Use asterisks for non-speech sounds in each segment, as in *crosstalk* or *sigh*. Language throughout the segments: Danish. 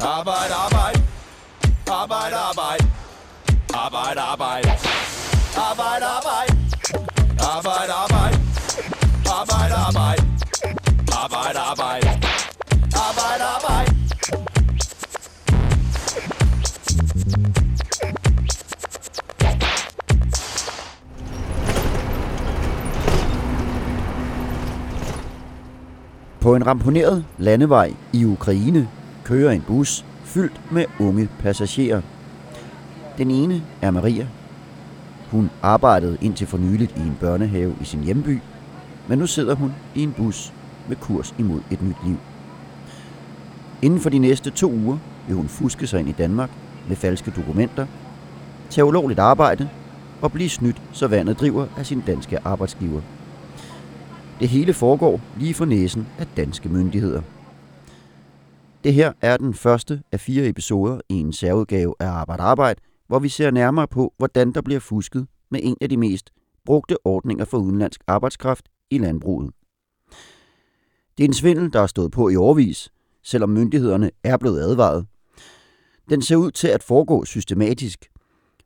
Arbejde, arbejde. Arbejde, arbejde. Arbejde, arbejde. Arbejde, arbejde. Arbejde, arbejde. Arbejde, arbejde. Arbejde, arbejde. Arbejde, arbejde. På en ramponeret landevej i Ukraine kører en bus fyldt med unge passagerer. Den ene er Maria. Hun arbejdede indtil for nyligt i en børnehave i sin hjemby, men nu sidder hun i en bus med kurs imod et nyt liv. Inden for de næste to uger vil hun fuske sig ind i Danmark med falske dokumenter, tage ulovligt arbejde og blive snydt, så vandet driver af sin danske arbejdsgiver. Det hele foregår lige for næsen af danske myndigheder. Det her er den første af fire episoder i en særudgave af Arbejde Arbejde, hvor vi ser nærmere på, hvordan der bliver fusket med en af de mest brugte ordninger for udenlandsk arbejdskraft i landbruget. Det er en svindel, der er stået på i årvis, selvom myndighederne er blevet advaret. Den ser ud til at foregå systematisk,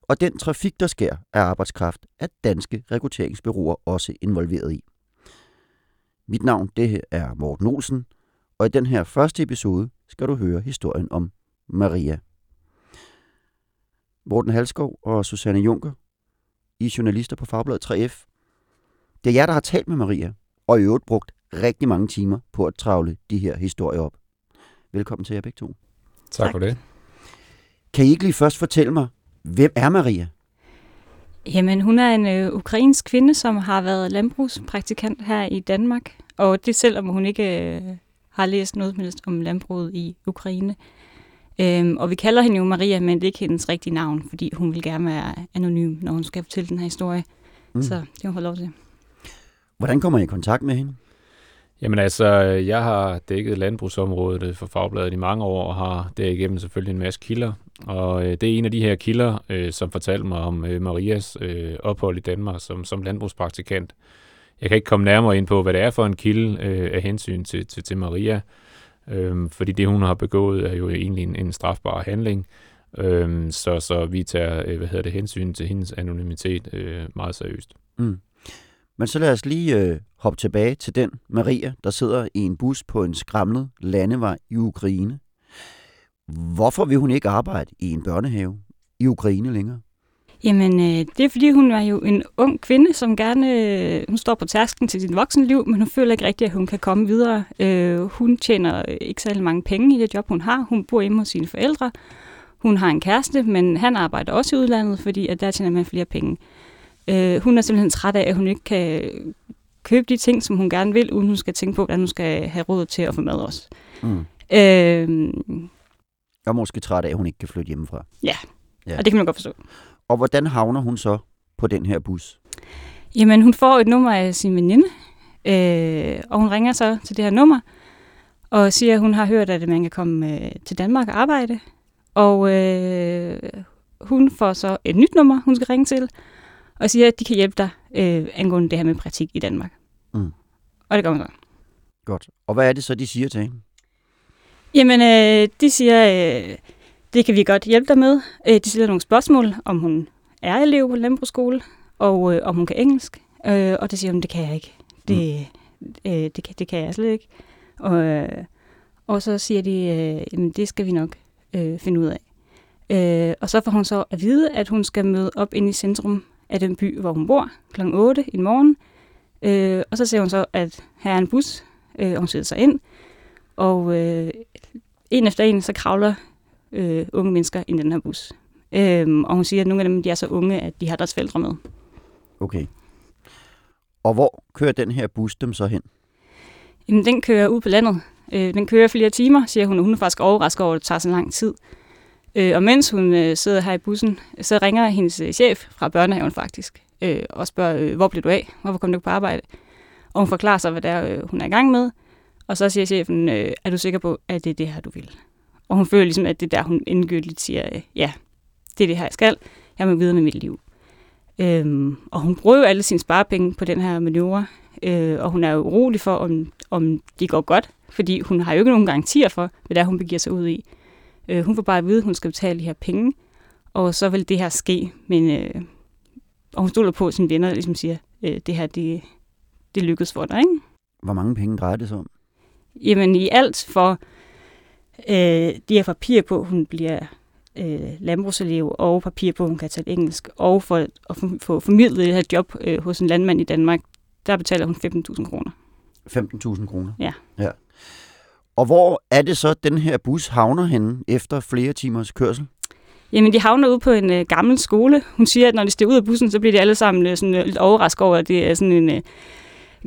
og den trafik, der sker af arbejdskraft, er danske rekrutteringsbyråer også involveret i. Mit navn det er Morten Olsen, og i den her første episode skal du høre historien om Maria. Morten Halskov og Susanne Junker, I er journalister på Fagbladet 3F. Det er jer, der har talt med Maria, og i øvrigt brugt rigtig mange timer på at travle de her historier op. Velkommen til jer begge to. Tak, tak for det. Kan I ikke lige først fortælle mig, hvem er Maria? Jamen, hun er en øh, ukrainsk kvinde, som har været landbrugspraktikant her i Danmark. Og det selvom hun ikke øh, har læst noget mindst om landbruget i Ukraine. Øhm, og vi kalder hende jo Maria, men det er ikke hendes rigtige navn, fordi hun vil gerne være anonym, når hun skal fortælle den her historie. Mm. Så det har hun lov til. Hvordan kommer I i kontakt med hende? Jamen altså, jeg har dækket landbrugsområdet for Fagbladet i mange år, og har derigennem selvfølgelig en masse kilder. Og øh, det er en af de her kilder, øh, som fortalte mig om øh, Marias øh, ophold i Danmark som, som landbrugspraktikant. Jeg kan ikke komme nærmere ind på, hvad det er for en kilde øh, af hensyn til, til, til Maria, øh, fordi det, hun har begået, er jo egentlig en, en strafbar handling. Øh, så, så vi tager øh, hvad hedder det, hensyn til hendes anonymitet øh, meget seriøst. Mm. Men så lad os lige øh, hoppe tilbage til den Maria, der sidder i en bus på en skramlet landevej i Ukraine. Hvorfor vil hun ikke arbejde i en børnehave i Ukraine længere? Jamen, øh, det er fordi, hun er jo en ung kvinde, som gerne... Øh, hun står på tærsken til sit voksenliv, men hun føler ikke rigtigt, at hun kan komme videre. Øh, hun tjener ikke særlig mange penge i det job, hun har. Hun bor hjemme hos sine forældre. Hun har en kæreste, men han arbejder også i udlandet, fordi at der tjener man flere penge. Øh, hun er simpelthen træt af, at hun ikke kan købe de ting, som hun gerne vil, uden hun skal tænke på, hvordan hun skal have råd til at få mad også. Mm. Øh, og måske træt af, at hun ikke kan flytte hjemmefra. Ja, ja. og det kan man godt forstå. Og hvordan havner hun så på den her bus? Jamen, hun får et nummer af sin veninde, øh, og hun ringer så til det her nummer, og siger, at hun har hørt, at man kan komme øh, til Danmark og arbejde. Og øh, hun får så et nyt nummer, hun skal ringe til, og siger, at de kan hjælpe dig øh, angående det her med praktik i Danmark. Mm. Og det gør hun så. Godt. Og hvad er det så, de siger til hende? Jamen, øh, de siger, øh, det kan vi godt hjælpe dig med. Øh, de stiller nogle spørgsmål, om hun er elev på landbrugsskole, og øh, om hun kan engelsk. Øh, og det siger hun, det kan jeg ikke. Det, mm. øh, det, kan, det kan jeg slet ikke. Og, øh, og så siger de, øh, jamen, det skal vi nok øh, finde ud af. Øh, og så får hun så at vide, at hun skal møde op ind i centrum af den by, hvor hun bor, kl. 8 i morgen. Øh, og så ser hun så, at her er en bus, øh, og hun sætter sig ind. Og øh, en efter en, så kravler øh, unge mennesker i den her bus. Øh, og hun siger, at nogle af dem de er så unge, at de har deres forældre med. Okay. Og hvor kører den her bus dem så hen? Jamen, den kører ud på landet. Øh, den kører flere timer, siger hun, og hun er faktisk overrasket over, at det tager så lang tid. Øh, og mens hun øh, sidder her i bussen, så ringer hendes øh, chef fra børnehaven faktisk, øh, og spørger, øh, hvor blev du af? Hvorfor kom du ikke på arbejde? Og hun forklarer sig, hvad det er, øh, hun er i gang med. Og så siger chefen, øh, er du sikker på, at det er det her, du vil? Og hun føler ligesom, at det der, hun endegyldigt siger, øh, ja, det er det her, jeg skal. Jeg må videre med mit liv. Øhm, og hun bruger jo alle sine sparepenge på den her manøvre, øh, og hun er jo urolig for, om, om det går godt, fordi hun har jo ikke nogen garantier for, hvad det er, hun begiver sig ud i. Øh, hun får bare at vide, at hun skal betale de her penge, og så vil det her ske. Men, øh, og hun stoler på, sine venner ligesom siger, øh, det her, det, det lykkes for dig, ikke? Hvor mange penge drejer det sig om? Jamen i alt for øh, de her papir på, hun bliver øh, landbrugselev, og papir på, hun kan tale engelsk, og for at få formidlet det her job øh, hos en landmand i Danmark, der betaler hun 15.000 kroner. 15.000 kroner? Ja. ja. Og hvor er det så, den her bus havner henne efter flere timers kørsel? Jamen, de havner ude på en øh, gammel skole. Hun siger, at når de stiger ud af bussen, så bliver de alle sammen øh, sådan, øh, lidt overrasket over, at det er sådan en øh,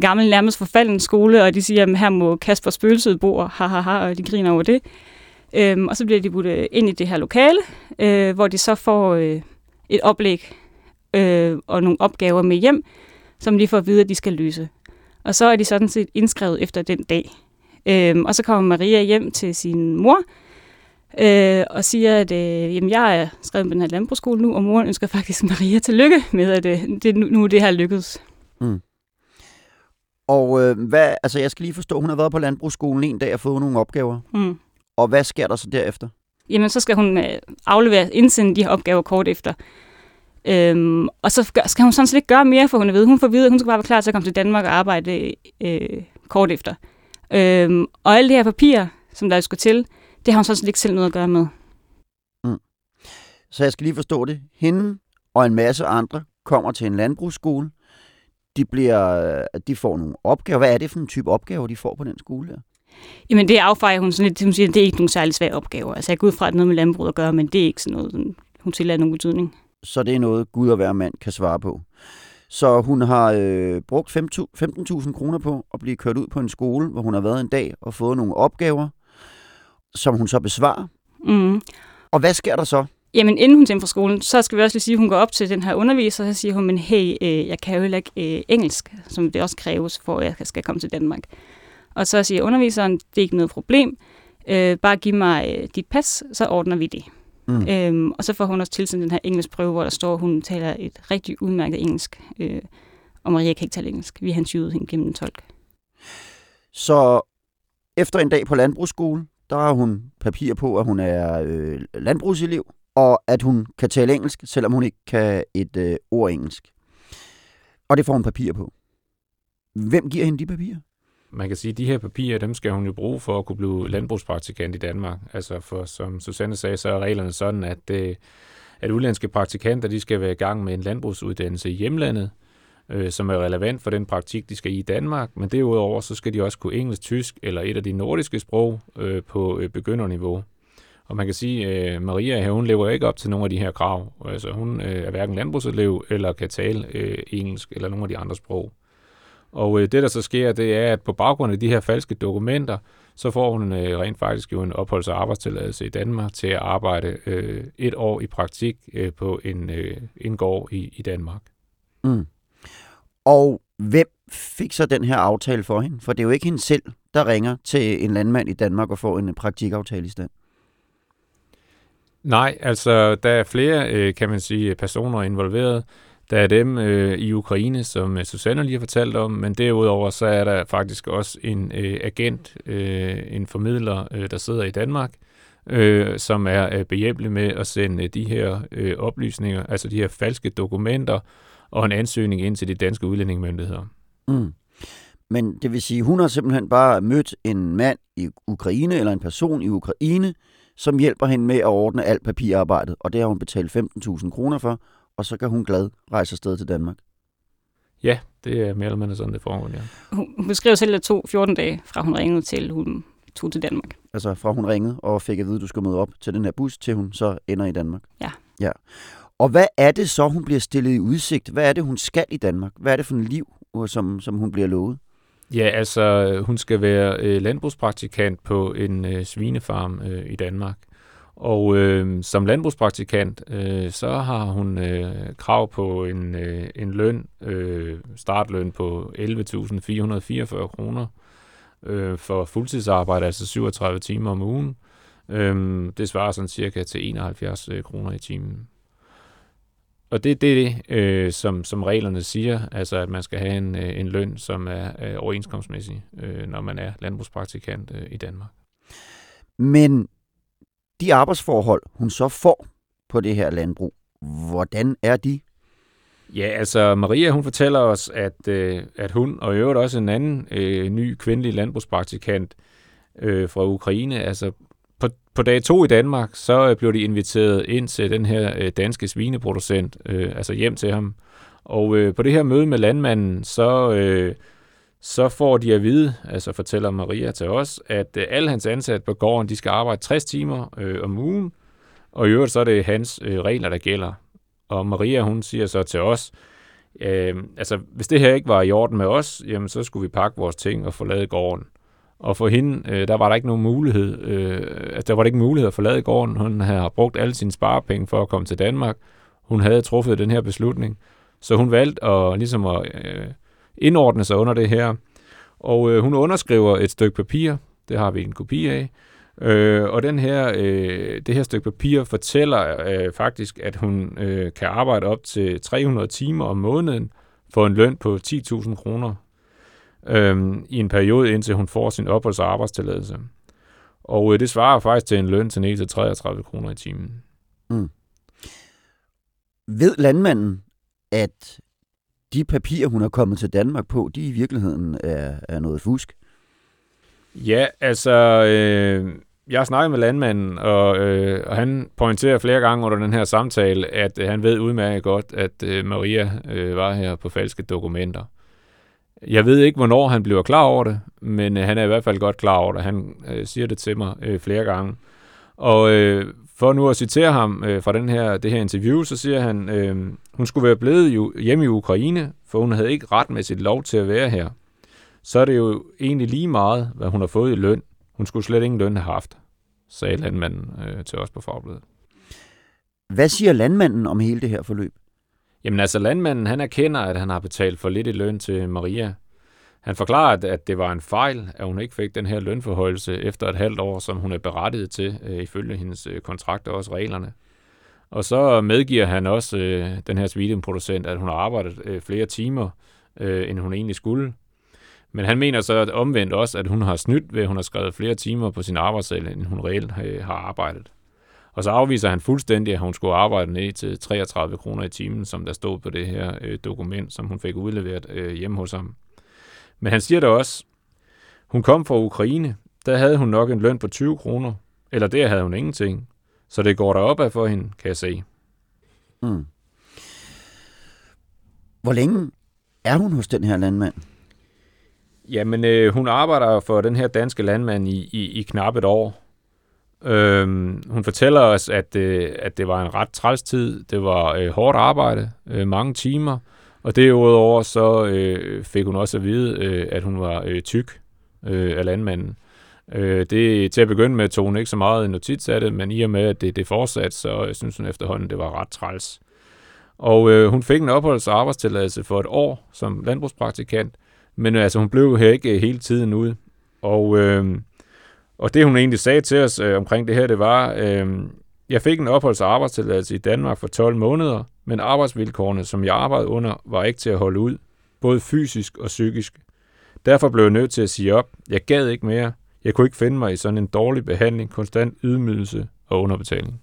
gammel, nærmest forfalden skole, og de siger, at her må Kasper spøgelset bo, og ha, ha, ha, og de griner over det. Øhm, og så bliver de budt ind i det her lokale, øh, hvor de så får øh, et oplæg øh, og nogle opgaver med hjem, som de får at vide, at de skal løse. Og så er de sådan set indskrevet efter den dag. Øhm, og så kommer Maria hjem til sin mor, øh, og siger, at øh, jamen, jeg er skrevet på den her landbrugsskole nu, og moren ønsker faktisk Maria til lykke med, at øh, det, nu, nu er det her lykkedes. Mm. Og øh, hvad, altså jeg skal lige forstå, hun har været på landbrugsskolen en dag og fået nogle opgaver. Mm. Og hvad sker der så derefter? Jamen, så skal hun øh, aflevere, indsende de her opgaver kort efter. Øhm, og så skal hun sådan set ikke gøre mere, for hun er ved. Hun får at vide, at hun skal bare være klar til at komme til Danmark og arbejde øh, kort efter. Øhm, og alle de her papirer, som der skulle til, det har hun sådan set ikke selv noget at gøre med. Mm. Så jeg skal lige forstå det. Hende og en masse andre kommer til en landbrugsskole. De, bliver, de får nogle opgaver. Hvad er det for en type opgaver, de får på den skole her? Jamen det affejer hun sådan lidt, hun siger, det er ikke nogen særlig svære opgaver. Altså jeg går ud fra, at noget med landbrug at gøre, men det er ikke sådan noget, hun tillader nogen betydning. Så det er noget, Gud og hver mand kan svare på. Så hun har øh, brugt 15.000 kroner på at blive kørt ud på en skole, hvor hun har været en dag og fået nogle opgaver, som hun så besvarer. Mm. Og hvad sker der så? Jamen, inden hun kommer fra skolen, så skal vi også lige sige, at hun går op til den her underviser, og så siger hun, men hey, øh, jeg kan jo heller ikke øh, engelsk, som det også kræves, for at jeg skal komme til Danmark. Og så siger underviseren, det er ikke noget problem, øh, bare giv mig øh, dit pas, så ordner vi det. Mm. Øhm, og så får hun også tilsendt den her engelsk prøve, hvor der står, at hun taler et rigtig udmærket engelsk, øh, og Maria kan ikke tale engelsk. Vi har interviewet hende gennem en tolk. Så efter en dag på landbrugsskole, der har hun papir på, at hun er øh, landbrugselev, og at hun kan tale engelsk, selvom hun ikke kan et øh, ord engelsk. Og det får hun papir på. Hvem giver hende de papirer? Man kan sige, at de her papirer, dem skal hun jo bruge for at kunne blive landbrugspraktikant i Danmark. Altså for, som Susanne sagde, så er reglerne sådan, at, øh, at udlandske praktikanter, de skal være i gang med en landbrugsuddannelse i hjemlandet, øh, som er relevant for den praktik, de skal i Danmark. Men derudover, så skal de også kunne engelsk, tysk eller et af de nordiske sprog øh, på øh, begynderniveau. Og man kan sige, at øh, Maria her, hun lever ikke op til nogle af de her krav. Altså hun øh, er hverken landbrugselev eller kan tale øh, engelsk eller nogle af de andre sprog. Og øh, det, der så sker, det er, at på baggrund af de her falske dokumenter, så får hun øh, rent faktisk jo en opholds- og arbejdstilladelse i Danmark til at arbejde øh, et år i praktik øh, på en, øh, en gård i, i Danmark. Mm. Og hvem fik så den her aftale for hende? For det er jo ikke hende selv, der ringer til en landmand i Danmark og får en praktikaftale i stand. Nej, altså der er flere, øh, kan man sige, personer involveret. Der er dem øh, i Ukraine, som øh, Susanne lige har fortalt om, men derudover så er der faktisk også en øh, agent, øh, en formidler, øh, der sidder i Danmark, øh, som er øh, behjælpelig med at sende øh, de her øh, oplysninger, altså de her falske dokumenter, og en ansøgning ind til de danske udlændingemyndigheder. Mm. Men det vil sige, hun har simpelthen bare mødt en mand i Ukraine, eller en person i Ukraine, som hjælper hende med at ordne alt papirarbejdet, og det har hun betalt 15.000 kroner for, og så kan hun glad rejse afsted til Danmark. Ja, det er mere eller mindre sådan, det foregår, ja. Hun beskriver selv, at det tog 14 dage, fra hun ringede til, hun tog til Danmark. Altså fra hun ringede og fik at vide, at du skulle møde op til den her bus, til hun så ender i Danmark. Ja. ja. Og hvad er det så, hun bliver stillet i udsigt? Hvad er det, hun skal i Danmark? Hvad er det for en liv, som, som hun bliver lovet? Ja, altså hun skal være øh, landbrugspraktikant på en øh, svinefarm øh, i Danmark. Og øh, som landbrugspraktikant, øh, så har hun øh, krav på en, øh, en løn, øh, startløn på 11.444 kroner øh, for fuldtidsarbejde, altså 37 timer om ugen. Øh, det svarer sådan cirka til 71 øh, kroner i timen. Og det er det, øh, som, som reglerne siger, altså at man skal have en, øh, en løn, som er øh, overenskomstmæssig, øh, når man er landbrugspraktikant øh, i Danmark. Men De arbejdsforhold, hun så får på det her landbrug, hvordan er de? Ja, altså Maria, hun fortæller os, at, øh, at hun og i øvrigt også en anden øh, ny kvindelig landbrugspraktikant øh, fra Ukraine, altså på, på dag to i Danmark, så øh, blev de inviteret ind til den her øh, danske svineproducent, øh, altså hjem til ham. Og øh, på det her møde med landmanden, så, øh, så får de at vide, altså fortæller Maria til os, at øh, alle hans ansatte på gården, de skal arbejde 60 timer øh, om ugen, og i øvrigt så er det hans øh, regler, der gælder. Og Maria, hun siger så til os, øh, altså hvis det her ikke var i orden med os, jamen så skulle vi pakke vores ting og forlade gården. Og for hende, øh, der var der ikke nogen mulighed, øh, altså der var der ikke mulighed at forlade gården. Hun havde brugt alle sine sparepenge for at komme til Danmark. Hun havde truffet den her beslutning. Så hun valgte at, ligesom at øh, indordne sig under det her. Og øh, hun underskriver et stykke papir, det har vi en kopi af, Øh, og den her, øh, det her stykke papir fortæller øh, faktisk, at hun øh, kan arbejde op til 300 timer om måneden for en løn på 10.000 kroner øh, i en periode, indtil hun får sin opholds- og arbejdstilladelse. Og øh, det svarer faktisk til en løn til til 33 kroner i timen. Mm. Ved landmanden, at de papirer, hun er kommet til Danmark på, de i virkeligheden er, er noget fusk? Ja, altså, øh, jeg har snakket med landmanden, og, øh, og han pointerer flere gange under den her samtale, at øh, han ved udmærket godt, at øh, Maria øh, var her på falske dokumenter. Jeg ved ikke, hvornår han bliver klar over det, men øh, han er i hvert fald godt klar over det. Han øh, siger det til mig øh, flere gange. Og øh, for nu at citere ham øh, fra den her, det her interview, så siger han, øh, hun skulle være blevet hjemme i Ukraine, for hun havde ikke retmæssigt lov til at være her så er det jo egentlig lige meget, hvad hun har fået i løn. Hun skulle slet ingen løn have haft, sagde landmanden øh, til os på fagbladet. Hvad siger landmanden om hele det her forløb? Jamen altså, landmanden han erkender, at han har betalt for lidt i løn til Maria. Han forklarer, at det var en fejl, at hun ikke fik den her lønforhøjelse efter et halvt år, som hun er berettiget til, øh, ifølge hendes øh, kontrakt og også reglerne. Og så medgiver han også øh, den her svineproducent, at hun har arbejdet øh, flere timer, øh, end hun egentlig skulle. Men han mener så at omvendt også, at hun har snydt ved, at hun har skrevet flere timer på sin arbejdsdag, end hun reelt øh, har arbejdet. Og så afviser han fuldstændig, at hun skulle arbejde ned til 33 kroner i timen, som der stod på det her øh, dokument, som hun fik udleveret øh, hjemme hos ham. Men han siger da også, hun kom fra Ukraine, der havde hun nok en løn på 20 kroner, eller der havde hun ingenting. Så det går der op af for hende, kan jeg se. Mm. Hvor længe er hun hos den her landmand? Jamen, øh, hun arbejder for den her danske landmand i, i, i knap et år. Øhm, hun fortæller os, at, øh, at det var en ret træls tid. Det var øh, hårdt arbejde, øh, mange timer. Og derudover så øh, fik hun også at vide, øh, at hun var øh, tyk øh, af landmanden. Øh, det, til at begynde med tog hun ikke så meget notits af det, men i og med, at det, det fortsatte, så øh, synes hun efterhånden, det var ret træls. Og øh, hun fik en opholds- og arbejdstilladelse for et år som landbrugspraktikant, men altså, hun blev her ikke øh, hele tiden ude. Og, øh, og det, hun egentlig sagde til os øh, omkring det her, det var, øh, jeg fik en opholds- og arbejdstilladelse i Danmark for 12 måneder, men arbejdsvilkårene, som jeg arbejdede under, var ikke til at holde ud, både fysisk og psykisk. Derfor blev jeg nødt til at sige op. Jeg gad ikke mere. Jeg kunne ikke finde mig i sådan en dårlig behandling, konstant ydmygelse og underbetaling.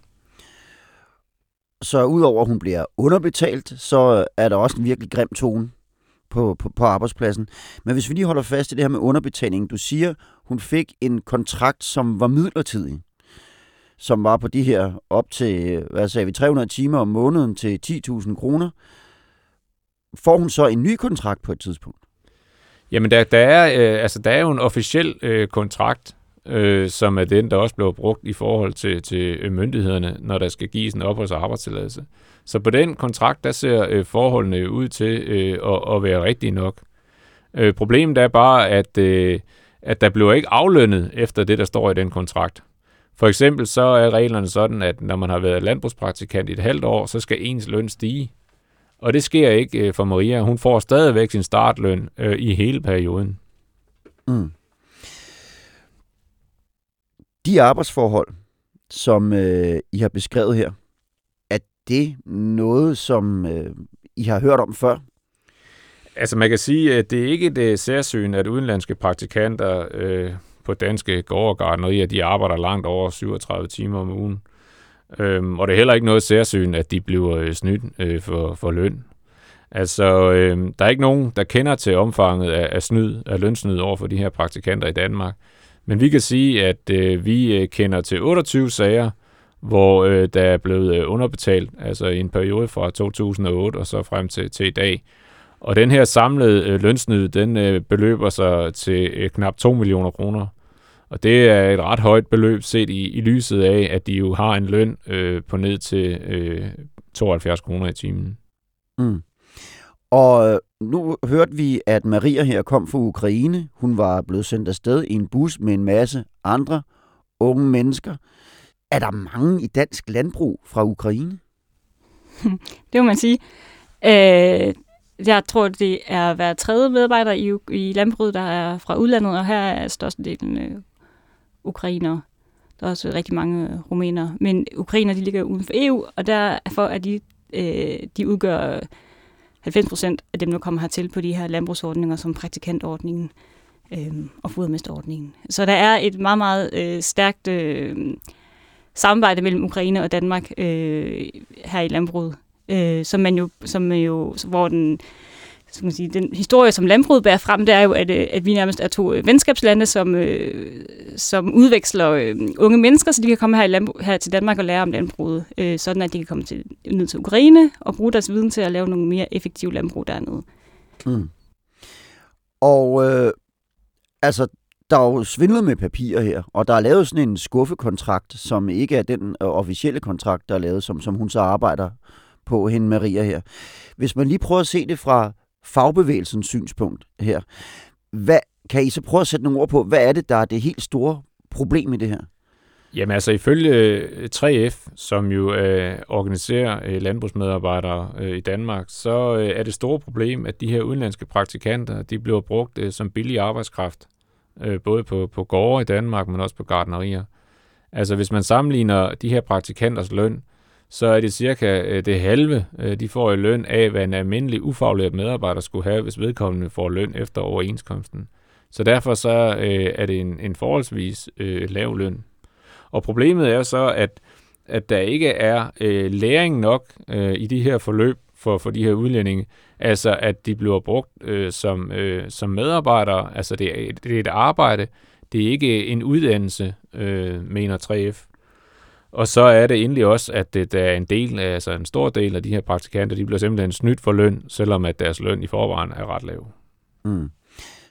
Så udover at hun bliver underbetalt, så er der også en virkelig grim tone på, på, på arbejdspladsen. Men hvis vi lige holder fast i det her med underbetaling. Du siger, hun fik en kontrakt, som var midlertidig. Som var på de her op til, hvad sagde vi, 300 timer om måneden til 10.000 kroner. Får hun så en ny kontrakt på et tidspunkt? Jamen, der, der, er, øh, altså, der er jo en officiel øh, kontrakt, øh, som er den, der også bliver brugt i forhold til, til øh, myndighederne, når der skal gives en opholds- og arbejdstilladelse. Så på den kontrakt, der ser øh, forholdene ud til øh, at, at være rigtige nok. Øh, problemet er bare, at, øh, at der bliver ikke aflønnet efter det, der står i den kontrakt. For eksempel så er reglerne sådan, at når man har været landbrugspraktikant i et halvt år, så skal ens løn stige. Og det sker ikke øh, for Maria. Hun får stadigvæk sin startløn øh, i hele perioden. Mm. De arbejdsforhold, som øh, I har beskrevet her, er det noget, som øh, I har hørt om før? Altså man kan sige, at det er ikke det øh, særsyn, at udenlandske praktikanter øh, på danske gårdgardnerier, de arbejder langt over 37 timer om ugen. Øhm, og det er heller ikke noget særsyn, at de bliver øh, snydt øh, for, for løn. Altså, øh, der er ikke nogen, der kender til omfanget af, af snyd, af lønsnyd over for de her praktikanter i Danmark. Men vi kan sige, at øh, vi øh, kender til 28 sager, hvor øh, der er blevet øh, underbetalt, altså i en periode fra 2008 og så frem til, til i dag. Og den her samlede øh, lønsnyd, den øh, beløber sig til øh, knap 2 millioner kroner. Og det er et ret højt beløb set i, i lyset af, at de jo har en løn øh, på ned til øh, 72 kroner i timen. Mm. Og øh, nu hørte vi, at Maria her kom fra Ukraine. Hun var blevet sendt afsted i en bus med en masse andre unge mennesker. Er der mange i dansk landbrug fra Ukraine? *laughs* det må man sige. Øh, jeg tror, det er hver tredje medarbejder i, i landbruget, der er fra udlandet, og her er størstedelen øh, ukrainere. Der er også rigtig mange øh, rumænere. Men ukrainer, de ligger uden for EU, og derfor er de, øh, de udgør 90 procent af dem, der kommer hertil på de her landbrugsordninger, som praktikantordningen øh, og fodermesterordningen. Så der er et meget, meget øh, stærkt øh, samarbejde mellem Ukraine og Danmark øh, her i landbruget, øh, som man jo, som jo, hvor den skal man sige, den historie, som landbruget bærer frem, det er jo, at, øh, at vi nærmest er to øh, venskabslande, som, øh, som udveksler øh, unge mennesker, så de kan komme her, i landbrug, her til Danmark og lære om landbruget, øh, sådan at de kan komme til, ned til Ukraine og bruge deres viden til at lave nogle mere effektive landbrug dernede. Mm. Og øh, altså, der er jo svindlet med papirer her, og der er lavet sådan en skuffekontrakt, som ikke er den øh, officielle kontrakt, der er lavet, som, som hun så arbejder på, hende Maria her. Hvis man lige prøver at se det fra fagbevægelsens synspunkt her. Hvad, kan I så prøve at sætte nogle ord på, hvad er det, der er det helt store problem i det her? Jamen altså ifølge øh, 3F, som jo øh, organiserer øh, landbrugsmedarbejdere øh, i Danmark, så øh, er det store problem, at de her udenlandske praktikanter, de bliver brugt øh, som billig arbejdskraft, øh, både på, på gårde i Danmark, men også på gardnerier. Altså hvis man sammenligner de her praktikanters løn så er det cirka øh, det halve, øh, de får i løn af, hvad en almindelig ufaglært medarbejder skulle have, hvis vedkommende får løn efter overenskomsten. Så derfor så øh, er det en, en forholdsvis øh, lav løn. Og problemet er så, at, at der ikke er øh, læring nok øh, i de her forløb for, for de her udlændinge. Altså at de bliver brugt øh, som, øh, som medarbejdere. Altså det er, det er et arbejde. Det er ikke en uddannelse, øh, mener 3F. Og så er det endelig også, at det, der er en del, altså en stor del af de her praktikanter, de bliver simpelthen snydt for løn, selvom at deres løn i forvejen er ret lav. Mm.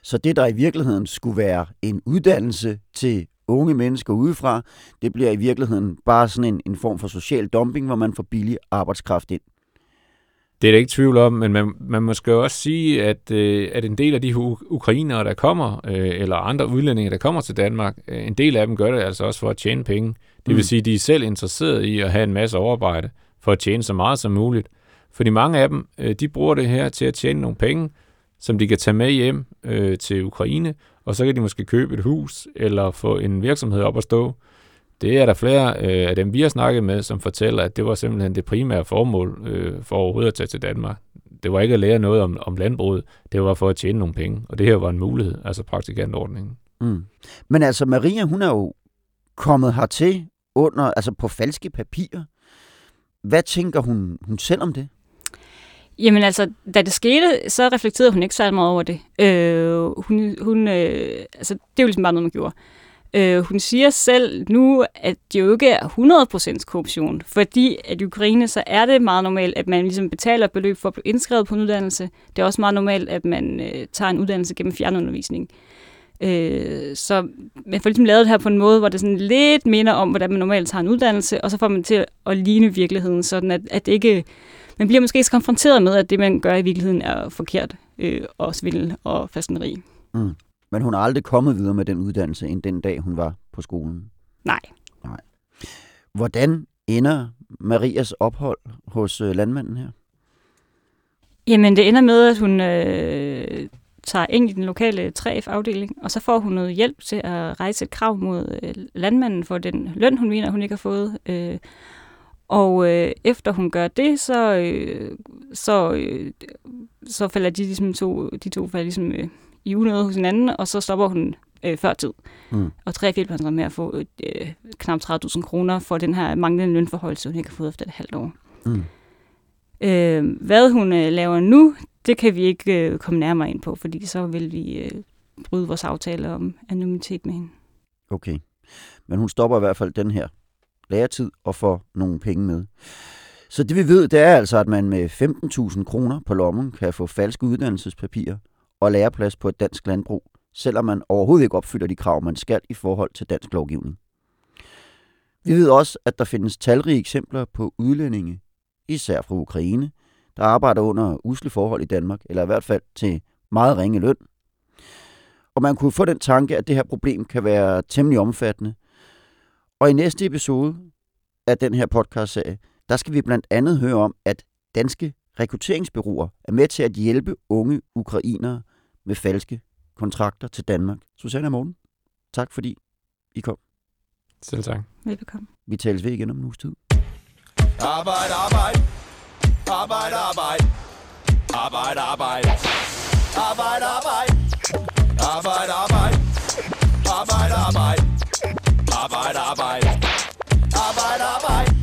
Så det, der i virkeligheden skulle være en uddannelse til unge mennesker udefra, det bliver i virkeligheden bare sådan en, en form for social dumping, hvor man får billig arbejdskraft ind. Det er det ikke tvivl om, men man, man må skal også sige, at, øh, at en del af de ukrainere, der kommer, øh, eller andre udlændinge, der kommer til Danmark, øh, en del af dem gør det altså også for at tjene penge. Det vil mm. sige, at de er selv interesseret i at have en masse overarbejde for at tjene så meget som muligt. Fordi mange af dem, øh, de bruger det her til at tjene nogle penge, som de kan tage med hjem øh, til Ukraine, og så kan de måske købe et hus eller få en virksomhed op at stå. Det er der flere øh, af dem, vi har snakket med, som fortæller, at det var simpelthen det primære formål øh, for overhovedet at tage til Danmark. Det var ikke at lære noget om, om landbruget, det var for at tjene nogle penge, og det her var en mulighed, altså praktikantordningen. Mm. Men altså Maria, hun er jo kommet hertil under, altså på falske papirer. Hvad tænker hun, hun selv om det? Jamen altså, da det skete, så reflekterede hun ikke særlig meget over det. Øh, hun, hun, øh, altså, det er jo ligesom bare noget, man gjorde. Øh, Øh, hun siger selv nu, at det jo ikke er 100% korruption, fordi at i Ukraine, så er det meget normalt, at man ligesom betaler et beløb for at blive indskrevet på en uddannelse. Det er også meget normalt, at man øh, tager en uddannelse gennem fjernundervisning. Øh, så man får ligesom lavet det her på en måde, hvor det sådan lidt minder om, hvordan man normalt tager en uddannelse, og så får man til at ligne virkeligheden, sådan at, at det ikke, man bliver måske så konfronteret med, at det, man gør i virkeligheden, er forkert øh, og svindel og fastneri. Mm. Men hun er aldrig kommet videre med den uddannelse, end den dag, hun var på skolen? Nej. Nej. Hvordan ender Marias ophold hos øh, landmanden her? Jamen, det ender med, at hun øh, tager ind i den lokale 3F-afdeling, og så får hun noget hjælp til at rejse et krav mod øh, landmanden for den løn, hun mener, hun ikke har fået. Øh, og øh, efter hun gør det, så, øh, så, øh, så falder de, ligesom to, de to falder ligesom, øh, i unødet hos hinanden, og så stopper hun øh, før tid. Mm. Og 83 med at få øh, knap 30.000 kroner for den her manglende lønforhold, hun ikke har fået efter et halvt år. Mm. Øh, hvad hun øh, laver nu, det kan vi ikke øh, komme nærmere ind på, fordi så vil vi øh, bryde vores aftale om anonymitet med hende. Okay. Men hun stopper i hvert fald den her læretid og får nogle penge med. Så det vi ved, det er altså, at man med 15.000 kroner på lommen kan få falske uddannelsespapirer og læreplads på et dansk landbrug, selvom man overhovedet ikke opfylder de krav, man skal i forhold til dansk lovgivning. Vi ved også, at der findes talrige eksempler på udlændinge, især fra Ukraine, der arbejder under usle forhold i Danmark, eller i hvert fald til meget ringe løn. Og man kunne få den tanke, at det her problem kan være temmelig omfattende. Og i næste episode af den her podcast-serie, der skal vi blandt andet høre om, at danske rekrutteringsbyråer er med til at hjælpe unge ukrainere med falske kontrakter til Danmark. Susanne og Morten, tak fordi I kom. Selv tak. Velbekomme. Vi tales ved igen om en uges tid. Arbejde, arbejde. Arbejde, arbejde. Arbejde, arbejde. Arbejde, arbejde. Arbejde, arbejde. Arbejde, arbejde. Arbejde, arbejde. Arbejde, arbejde.